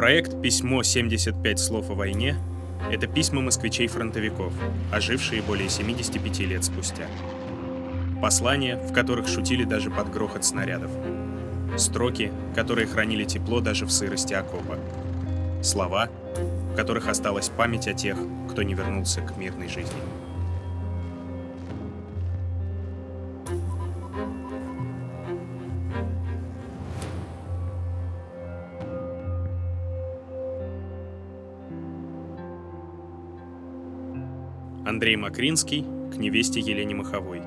Проект «Письмо 75 слов о войне» — это письма москвичей-фронтовиков, ожившие более 75 лет спустя. Послания, в которых шутили даже под грохот снарядов. Строки, которые хранили тепло даже в сырости окопа. Слова, в которых осталась память о тех, кто не вернулся к мирной жизни. Андрей Макринский к невесте Елене Маховой.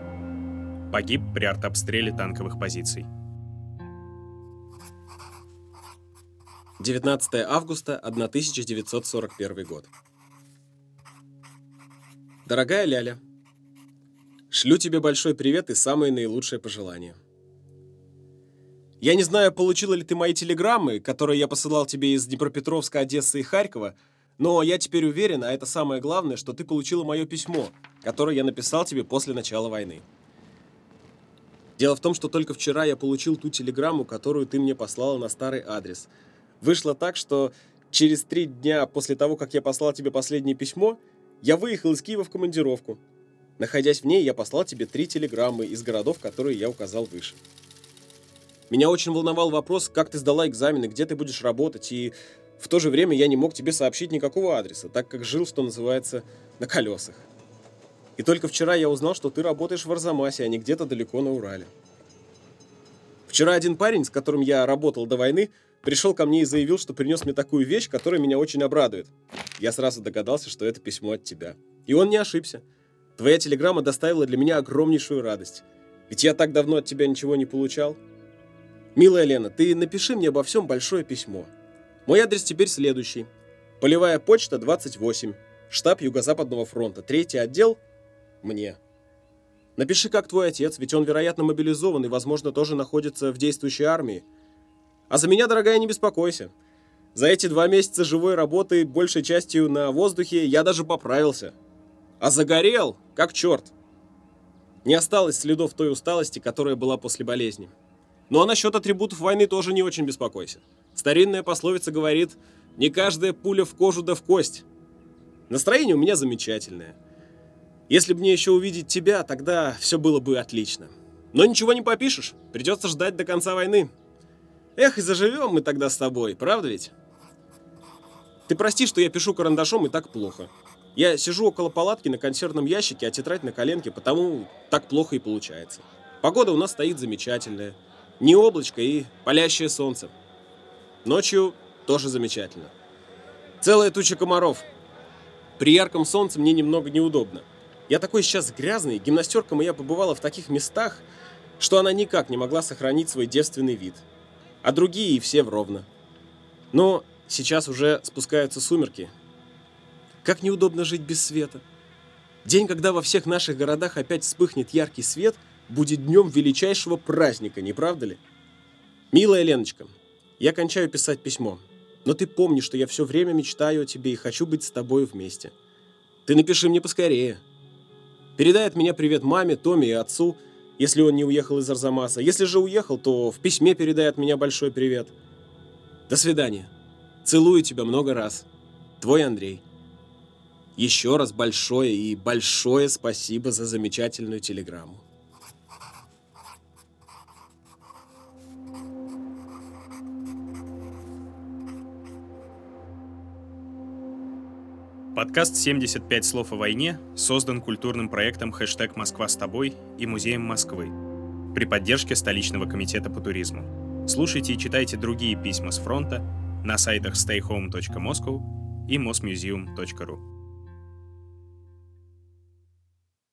Погиб при артобстреле танковых позиций. 19 августа 1941 год. Дорогая Ляля, шлю тебе большой привет и самые наилучшие пожелания. Я не знаю, получила ли ты мои телеграммы, которые я посылал тебе из Днепропетровска, Одессы и Харькова – но я теперь уверен, а это самое главное, что ты получила мое письмо, которое я написал тебе после начала войны. Дело в том, что только вчера я получил ту телеграмму, которую ты мне послала на старый адрес. Вышло так, что через три дня после того, как я послал тебе последнее письмо, я выехал из Киева в командировку. Находясь в ней, я послал тебе три телеграммы из городов, которые я указал выше. Меня очень волновал вопрос, как ты сдала экзамены, где ты будешь работать, и в то же время я не мог тебе сообщить никакого адреса, так как жил, что называется, на колесах. И только вчера я узнал, что ты работаешь в Арзамасе, а не где-то далеко на Урале. Вчера один парень, с которым я работал до войны, пришел ко мне и заявил, что принес мне такую вещь, которая меня очень обрадует. Я сразу догадался, что это письмо от тебя. И он не ошибся. Твоя телеграмма доставила для меня огромнейшую радость. Ведь я так давно от тебя ничего не получал. Милая Лена, ты напиши мне обо всем большое письмо. Мой адрес теперь следующий. Полевая почта 28. Штаб Юго-Западного фронта. Третий отдел. Мне. Напиши, как твой отец, ведь он, вероятно, мобилизован и, возможно, тоже находится в действующей армии. А за меня, дорогая, не беспокойся. За эти два месяца живой работы, большей частью на воздухе, я даже поправился. А загорел, как черт. Не осталось следов той усталости, которая была после болезни. Ну а насчет атрибутов войны тоже не очень беспокойся. Старинная пословица говорит, не каждая пуля в кожу да в кость. Настроение у меня замечательное. Если бы мне еще увидеть тебя, тогда все было бы отлично. Но ничего не попишешь, придется ждать до конца войны. Эх, и заживем мы тогда с тобой, правда ведь? Ты прости, что я пишу карандашом и так плохо. Я сижу около палатки на консервном ящике, а тетрадь на коленке, потому так плохо и получается. Погода у нас стоит замечательная. Не облачко и палящее солнце. Ночью тоже замечательно. Целая туча комаров. При ярком солнце мне немного неудобно. Я такой сейчас грязный, гимнастерка моя побывала в таких местах, что она никак не могла сохранить свой девственный вид. А другие и все вровно. Но сейчас уже спускаются сумерки. Как неудобно жить без света. День, когда во всех наших городах опять вспыхнет яркий свет, будет днем величайшего праздника, не правда ли? Милая Леночка, я кончаю писать письмо. Но ты помни, что я все время мечтаю о тебе и хочу быть с тобой вместе. Ты напиши мне поскорее. Передай от меня привет маме, Томе и отцу, если он не уехал из Арзамаса. Если же уехал, то в письме передай от меня большой привет. До свидания. Целую тебя много раз. Твой Андрей. Еще раз большое и большое спасибо за замечательную телеграмму. Подкаст «75 слов о войне» создан культурным проектом «Хэштег Москва с тобой» и Музеем Москвы при поддержке столичного комитета по туризму. Слушайте и читайте другие письма с фронта на сайтах stayhome.moscow и mosmuseum.ru.